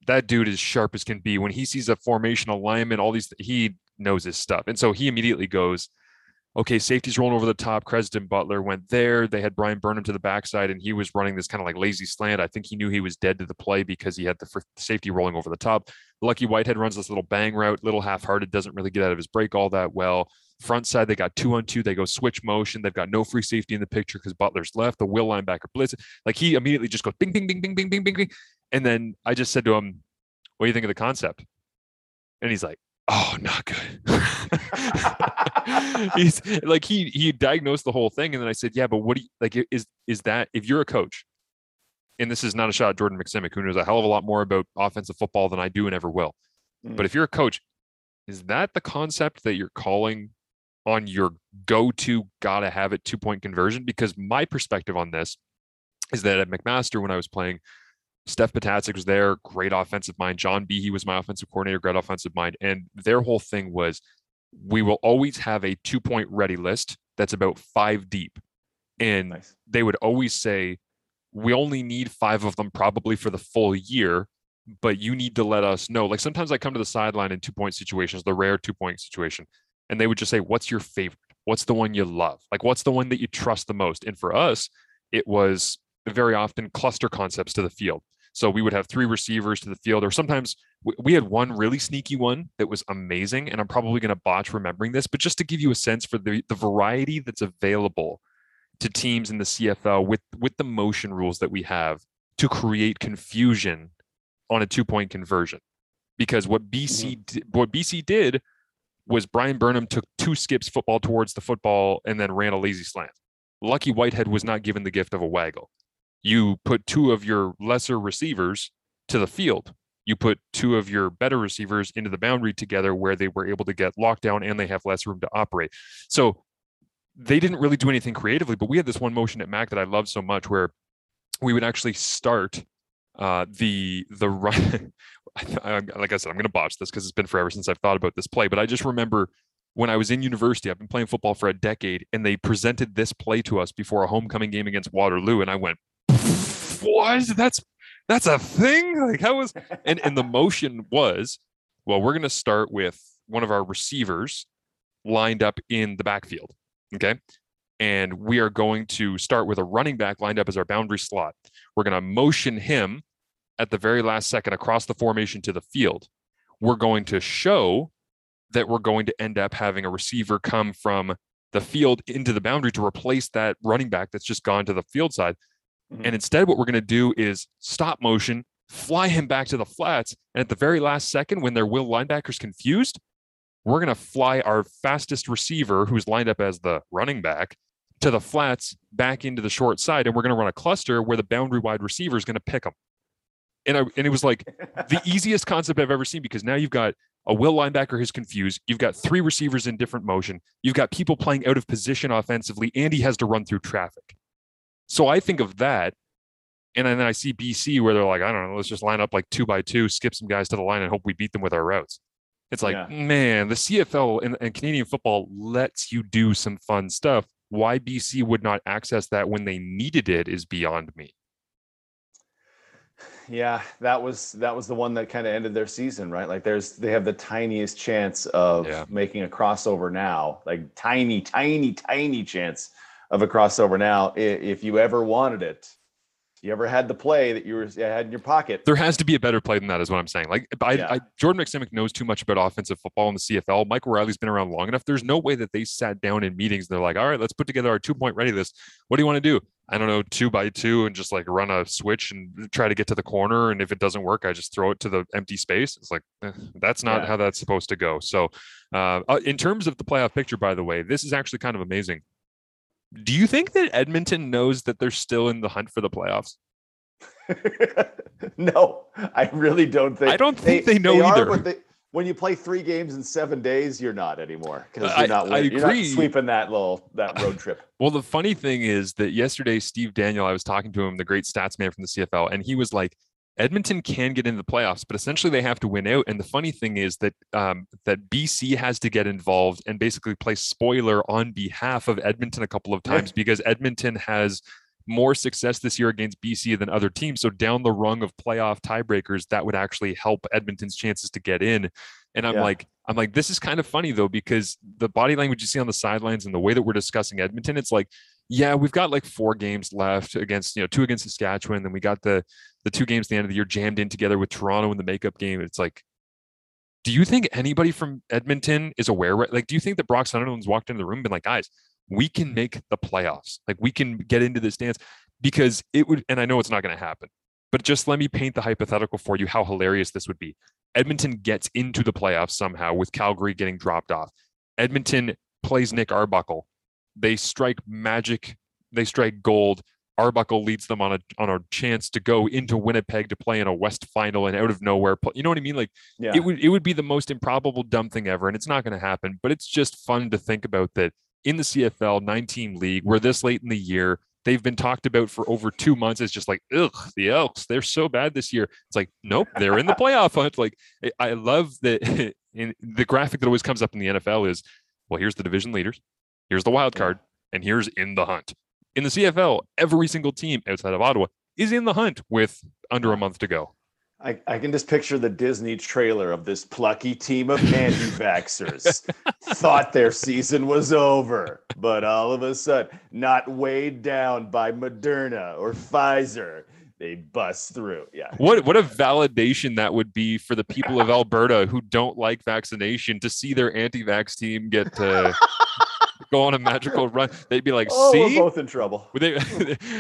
that dude is sharp as can be. When he sees a formation alignment, all these he knows his stuff. And so he immediately goes, okay, safety's rolling over the top. Creston Butler went there. They had Bryan Burnham to the backside, and he was running this kind of like lazy slant. I think he knew he was dead to the play because he had the safety rolling over the top. Lucky Whitehead runs this little bang route, little half-hearted, doesn't really get out of his break all that well. Front side, they got two on two. They go switch motion. They've got no free safety in the picture because Butler's left. The will linebacker blitz. Like he immediately just goes bing, bing, bing, bing, bing, bing, bing, bing. And then I just said to him, What do you think of the concept? And he's like, Oh, not good. he's like he he diagnosed the whole thing. And then I said, Yeah, but what do you like is is that if you're a coach, and this is not a shot at Jordan Maksymic, who knows a hell of a lot more about offensive football than I do and ever will. But mm. if you're a coach, is that the concept that you're calling on your go-to gotta have it two-point conversion? Because my perspective on this is that at McMaster when I was playing, Steph Ptaszek was there, great offensive mind. John Behe was my offensive coordinator, great offensive mind. And their whole thing was we will always have a two-point ready list that's about five deep. And nice. they would always say, we only need five of them probably for the full year, but you need to let us know. Like sometimes I come to the sideline in two point situations, the rare two point situation, and they would just say, What's your favorite? What's the one you love? Like, what's the one that you trust the most? And for us, it was very often cluster concepts to the field. So we would have three receivers to the field, or sometimes we, had one really sneaky one that was amazing. And I'm probably going to botch remembering this, but just to give you a sense for the, the variety that's available to teams in the CFL with with the motion rules that we have to create confusion on a two point conversion. Because what BC mm-hmm. di- what BC did was Bryan Burnham took two skips football towards the football and then ran a lazy slant. Lucky Whitehead was not given the gift of a waggle. You put two of your lesser receivers to the field. You put two of your better receivers into the boundary together where they were able to get locked down and they have less room to operate. So they didn't really do anything creatively, but we had this one motion at Mac that I love so much where we would actually start uh, the the run. I, like I said, I'm going to botch this because it's been forever since I've thought about this play, but I just remember when I was in university, I've been playing football for a decade, and they presented this play to us before a homecoming game against Waterloo, and I went, "What? That's that's a thing? Like how was?" And and the motion was, well, we're going to start with one of our receivers lined up in the backfield, okay, and we are going to start with a running back lined up as our boundary slot. We're going to motion him at the very last second across the formation to the field. We're going to show that we're going to end up having a receiver come from the field into the boundary to replace that running back that's just gone to the field side. Mhm. And instead, what we're going to do is stop motion, fly him back to the flats. And at the very last second, when their will linebacker's confused, we're going to fly our fastest receiver, who's lined up as the running back, to the flats back into the short side. And we're going to run a cluster where the boundary wide receiver is going to pick them. And, I, and it was like the easiest concept I've ever seen because now you've got a will linebacker who's confused. You've got three receivers in different motion. You've got people playing out of position offensively, and he has to run through traffic. So I think of that. And then I see BC where they're like, I don't know, let's just line up like two by two, skip some guys to the line and hope we beat them with our routes. It's like, Yeah. man, the CFL and, and Canadian football lets you do some fun stuff. Why BC would not access that when they needed it is beyond me. Yeah, that was that was the one that kind of ended their season, right? Like there's they have the tiniest chance of Yeah. making a crossover now, like tiny, tiny, tiny chance of a crossover now. If you ever wanted it, you ever had the play that you were had in your pocket. There has to be a better play than that, is what I'm saying. Like, I, Yeah. I, Jordan Maksymic knows too much about offensive football in the CFL. Mike O'Reilly's been around long enough. There's no way that they sat down in meetings and they're like, all right, let's put together our two point ready list. What do you want to do? I don't know, two by two and just like run a switch and try to get to the corner. And if it doesn't work, I just throw it to the empty space. It's like, eh, that's not Yeah. how that's supposed to go. So, uh, uh, in terms of the playoff picture, by the way, this is actually kind of amazing. Do you think that Edmonton knows that they're still in the hunt for the playoffs? no, I really don't think. I don't think they know are, either. they- when you play three games in seven days, you're not anymore because you're not. I win- you're not sweeping that little that road trip. Well, the funny thing is that yesterday, Steve Daniel, I was talking to him, the great stats man from the CFL, and he was like, Edmonton can get into the playoffs, but essentially they have to win out. And the funny thing is that um, that BC has to get involved and basically play spoiler on behalf of Edmonton a couple of Yeah. times because Edmonton has more success this year against BC than other teams. So down the rung of playoff tiebreakers, that would actually help Edmonton's chances to get in. And I'm Yeah. like, I'm like, this is kind of funny though, because the body language you see on the sidelines and the way that we're discussing Edmonton, it's like, yeah, we've got like four games left against, you know, two against Saskatchewan. Then we got the the two games at the end of the year jammed in together with Toronto in the makeup game. It's like, do you think anybody from Edmonton is aware? right- Like, do you think that Brock Sunderland's walked into the room and been like, guys, we can make the playoffs. Like, we can get into this dance because it would, and I know it's not going to happen, but just let me paint the hypothetical for you how hilarious this would be. Edmonton gets into the playoffs somehow with Calgary getting dropped off. Edmonton plays Nick Arbuckle. They strike magic. They strike gold. Arbuckle leads them on a on a chance to go into Winnipeg to play in a West final and out of nowhere. You know what I mean? Like Yeah, it would it would be the most improbable dumb thing ever, and it's not going to happen. But it's just fun to think about that in the CFL nine team league, we're this late in the year. They've been talked about for over two months. It's just like, ugh, the Elks, they're so bad this year. It's like, nope, they're in the playoff hunt. Like, I- love that in the graphic that always comes up in the NFL is, well, here's the division leaders, here's the wild card, and here's in the hunt. In the CFL, every single team outside of Ottawa is in the hunt with under a month to go. I, I can just picture the Disney trailer of this plucky team of anti-vaxxers thought their season was over, but all of a sudden, not weighed down by Moderna or Pfizer, they bust through. Yeah. What what a validation that would be for the people of Alberta who don't like vaccination to see their anti-vax team get to go on a magical run. They'd be like, Oh, "See, we're both in trouble. They,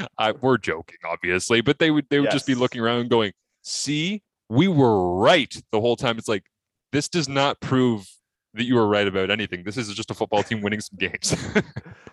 I, we're joking, obviously, but they would they would just be looking around going, "See, we were right the whole time." It's like this does not prove that you were right about anything. This is just a football team winning some games.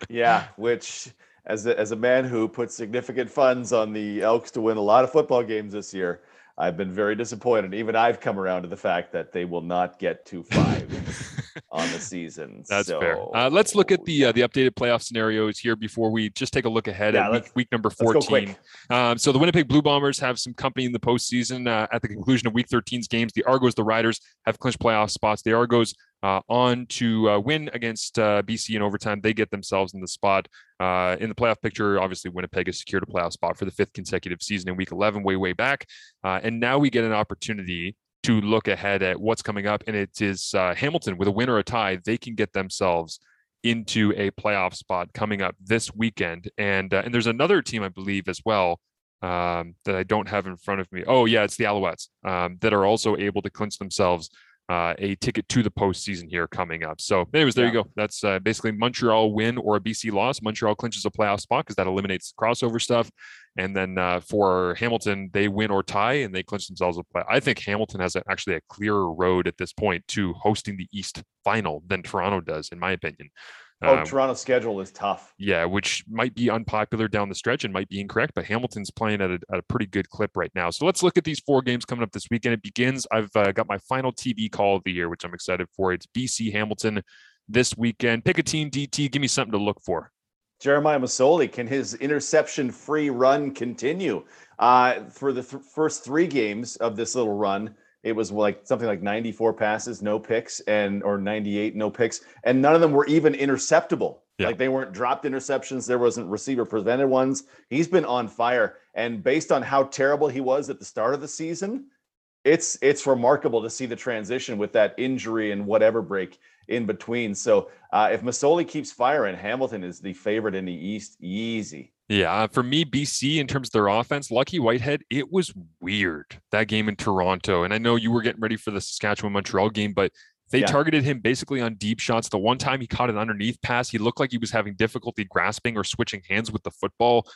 Yeah, which as a, as a man who put significant funds on the Elks to win a lot of football games this year, I've been very disappointed. Even I've come around to the fact that they will not get to five on the season. That's so, fair. Uh, let's look at the uh, the updated playoff scenarios here before we just take a look ahead Yeah, at week, week number 14. Um, so the Winnipeg Blue Bombers have some company in the postseason. Uh, at the conclusion of Week 13's games, the Argos, the Riders, have clinched playoff spots. The Argos uh, on to uh, win against uh, BC in overtime. They get themselves in the spot uh, in the playoff picture. Obviously, Winnipeg has secured a playoff spot for the fifth consecutive season in Week 11, way way back. Uh, and now we get an opportunity to look ahead at what's coming up, and it is uh, Hamilton with a win or a tie. They can get themselves into a playoff spot coming up this weekend. And uh, and there's another team I believe as well um, that I don't have in front of me. Oh yeah, it's the Alouettes um, that are also able to clinch themselves uh, a ticket to the postseason here coming up. So, anyways, there you go. That's uh, basically Montreal win or a BC loss. Montreal clinches a playoff spot because that eliminates crossover stuff. And then uh, for Hamilton, they win or tie and they clinch themselves a play. I think Hamilton has a, actually a clearer road at this point to hosting the East final than Toronto does, in my opinion. Oh, Um, Toronto's schedule is tough. yeah, which might be unpopular down the stretch and might be incorrect, but Hamilton's playing at a, at a pretty good clip right now. So let's look at these four games coming up this weekend. It begins. I've uh, got my final TV call of the year, which I'm excited for. It's BC Hamilton this weekend. Pick a team, DT. Give me something to look for. Jeremiah Masoli, can his interception-free run continue? Uh, for the th- first three games of this little run, it was like something like 94 passes, no picks, and or 98 no picks, and none of them were even interceptable. Yeah. Like they weren't dropped interceptions. There wasn't receiver prevented ones. He's been on fire, and based on how terrible he was at the start of the season, it's it's remarkable to see the transition with that injury and whatever break in between. So uh, if Masoli keeps firing, Hamilton is the favorite in the East. Easy. Yeah, uh, for me, BC in terms of their offense, Lucky Whitehead, it was weird that game in Toronto. And I know you were getting ready for the Saskatchewan Montreal game, but they Yeah. targeted him basically on deep shots. The one time he caught an underneath pass, he looked like he was having difficulty grasping or switching hands with the football.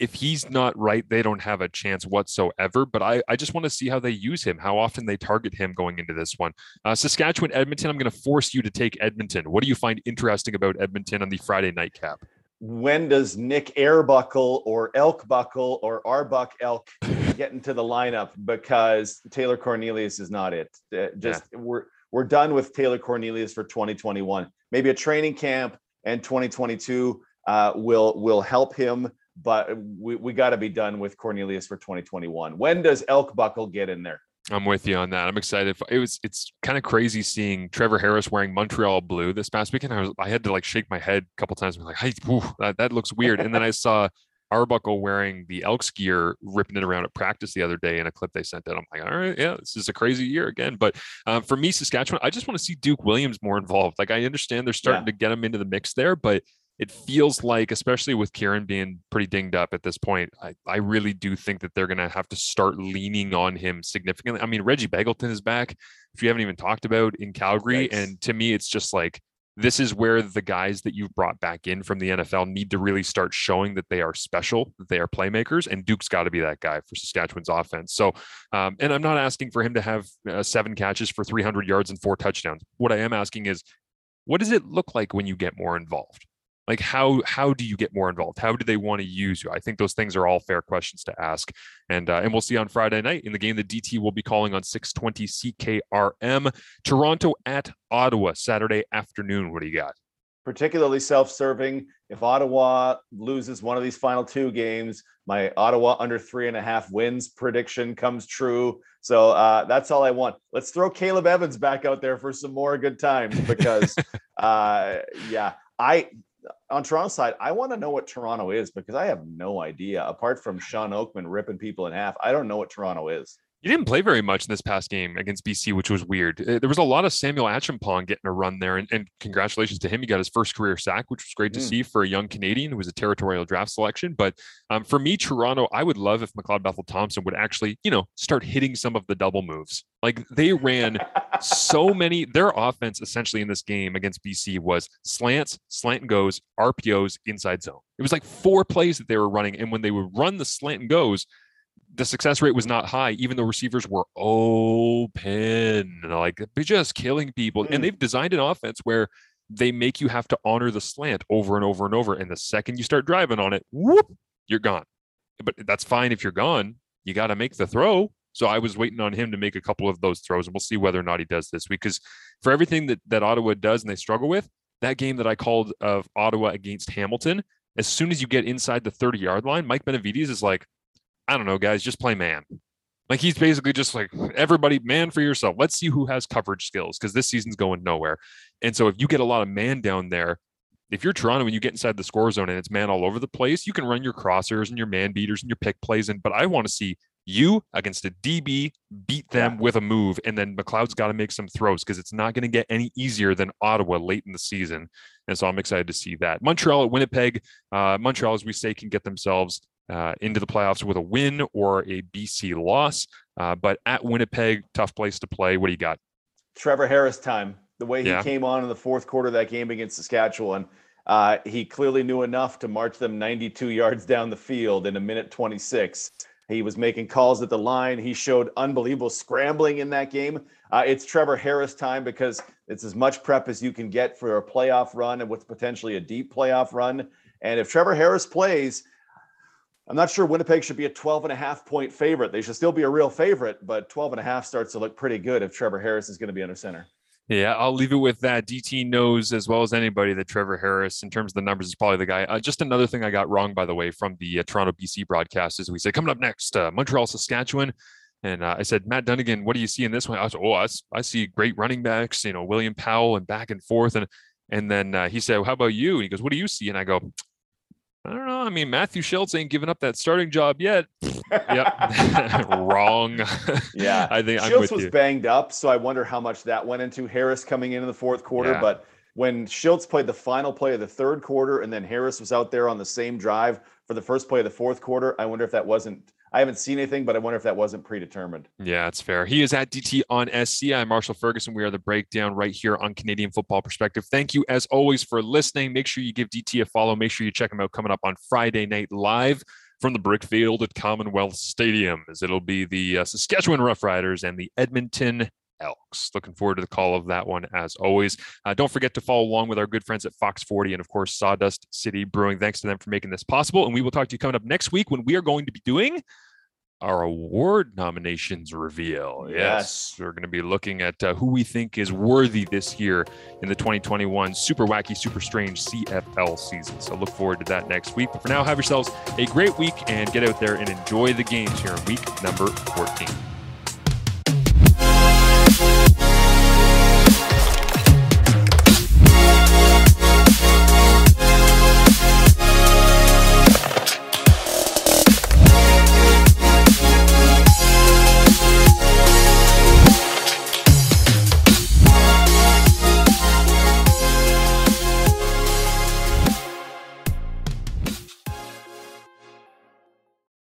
If he's not right, they don't have a chance whatsoever. But I, I just want to see how they use him, how often they target him going into this one. Uh, Saskatchewan, Edmonton, I'm going to force you to take Edmonton. What do you find interesting about Edmonton on the Friday nightcap? When does Nick Airbuckle or Elk Buckle or Arbuck Elk get into the lineup? Because Taylor Cornelius is not it. Uh, Just we're we're done with Taylor Cornelius for 2021. Maybe a training camp and 2022 uh, will will help him, but we, we got to be done with Cornelius for 2021. When does Elk Buckle get in there? I'm with you on that. I'm excited. It was it's kind of crazy seeing Trevor Harris wearing Montreal blue this past weekend. I was I had to like shake my head a couple times. I'm like, hey, whew, that, that looks weird. And then I saw Arbuckle wearing the Elks gear, ripping it around at practice the other day in a clip they sent out. I'm like, all right, yeah, this is a crazy year again. But um, for me, Saskatchewan, I just want to see Duke Williams more involved. Like I understand they're starting to get him into the mix there, but it feels like, especially with Kyran being pretty dinged up at this point, I, I really do think that they're going to have to start leaning on him significantly. I mean, Reggie Begelton is back, if you haven't even talked about in Calgary. Yikes. And to me, it's just like, this is where the guys that you've brought back in from the NFL need to really start showing that they are special, that they are playmakers, and Duke's got to be that guy for Saskatchewan's offense. So, um, and I'm not asking for him to have uh, seven catches for 300 yards and four touchdowns. What I am asking is, what does it look like when you get more involved? Like how how do you get more involved? How do they want to use you? I think those things are all fair questions to ask, and uh, and we'll see on Friday night in the game the DT will be calling on 620 CKRM. Toronto at Ottawa Saturday afternoon. What do you got? particularly self-serving. If Ottawa loses one of these final two games, my Ottawa under three and a half wins prediction comes true. So uh, that's all I want. Let's throw Caleb Evans back out there for some more good times because, uh, yeah, I on Toronto side, I want to know what Toronto is because I have no idea. Apart from Shawn Oakman ripping people in half, I don't know what Toronto is. You didn't play very much in this past game against BC, which was weird. Uh, There was a lot of Samuel Achampong getting a run there, and, and congratulations to him. He got his first career sack, which was great to Mm. see for a young Canadian who was a territorial draft selection. But um, for me, Toronto, I would love if McLeod Bethel Thompson would actually, you know, start hitting some of the double moves. Like they ran so many, their offense essentially in this game against BC was slants, slant and goes, RPOs, inside zone. It was like four plays that they were running. And when they would run the slant and goes, the success rate was not high, even though receivers were open, like they're just killing people. Mm. And they've designed an offense where they make you have to honor the slant over and over and over. And the second you start driving on it, whoop, you're gone. But that's fine if you're gone. You got to make the throw. So I was waiting on him to make a couple of those throws, and we'll see whether or not he does this week. Because for everything that, that Ottawa does and they struggle with, that game that I called of Ottawa against Hamilton, as soon as you get inside the 30 yard line, Mike Benevides is like, I don't know, guys, just play man. Like he's basically just like everybody man for yourself. Let's see who has coverage skills because this season's going nowhere. And so if you get a lot of man down there, if you're Toronto and you get inside the score zone and it's man all over the place, you can run your crossers and your man beaters and your pick plays And But I want to see you against a DB beat them with a move, and then McLeod's got to make some throws because it's not going to get any easier than Ottawa late in the season. And so I'm excited to see that. Montreal at Winnipeg. Uh, Montreal, as we say, can get themselves uh, into the playoffs with a win or a BC loss. Uh, but at Winnipeg, tough place to play. What do you got? Trevor Harris time. The way he Yeah. came on in the fourth quarter of that game against Saskatchewan, uh, he clearly knew enough to march them 92 yards down the field in a minute 26. He was making calls at the line. He showed unbelievable scrambling in that game. Uh, it's Trevor Harris time because it's as much prep as you can get for a playoff run and what's potentially a deep playoff run. And if Trevor Harris plays, I'm not sure Winnipeg should be a 12 and a half point favorite. They should still be a real favorite, but 12 and a half starts to look pretty good if Trevor Harris is going to be under center. Yeah, I'll leave it with that. DT knows as well as anybody that Trevor Harris, in terms of the numbers, is probably the guy. Uh, just another thing I got wrong, by the way, from the uh, Toronto BC broadcast is we said, coming up next, uh, Montreal, Saskatchewan. And uh, I said, Matt Dunigan, what do you see in this one? I said, oh, I, I see great running backs, you know, William Powell and back and forth. And and then uh, he said, well, how about you? And he goes, what do you see? And I go, I don't know. I mean, Matthew Shiltz ain't giving up that starting job yet. yep, wrong. Yeah, I think with was you. banged up, so I wonder how much that went into Harris coming in in the fourth quarter. Yeah. But when Shiltz played the final play of the third quarter, and then Harris was out there on the same drive for the first play of the fourth quarter, I wonder if that wasn't. I haven't seen anything, but I wonder if that wasn't predetermined. Yeah, it's fair. He is at DT on SC. I'm Marshall Ferguson. We are the breakdown right here on Canadian Football Perspective. Thank you, as always, for listening. Make sure you give DT a follow. Make sure you check him out coming up on Friday night live from the Brickfield at Commonwealth Stadium, as it'll be the uh, Saskatchewan Roughriders and the Edmonton Elks. Looking forward to the call of that one as always. Uh, don't forget to follow along with our good friends at Fox 40 and, of course, Sawdust City Brewing. Thanks to them for making this possible. And we will talk to you coming up next week when we are going to be doing our award nominations reveal. Yes, Yes. we're going to be looking at uh, who we think is worthy this year in the 2021 Super Wacky, Super Strange CFL season. So look forward to that next week. But for now, have yourselves a great week and get out there and enjoy the games here in week number 14.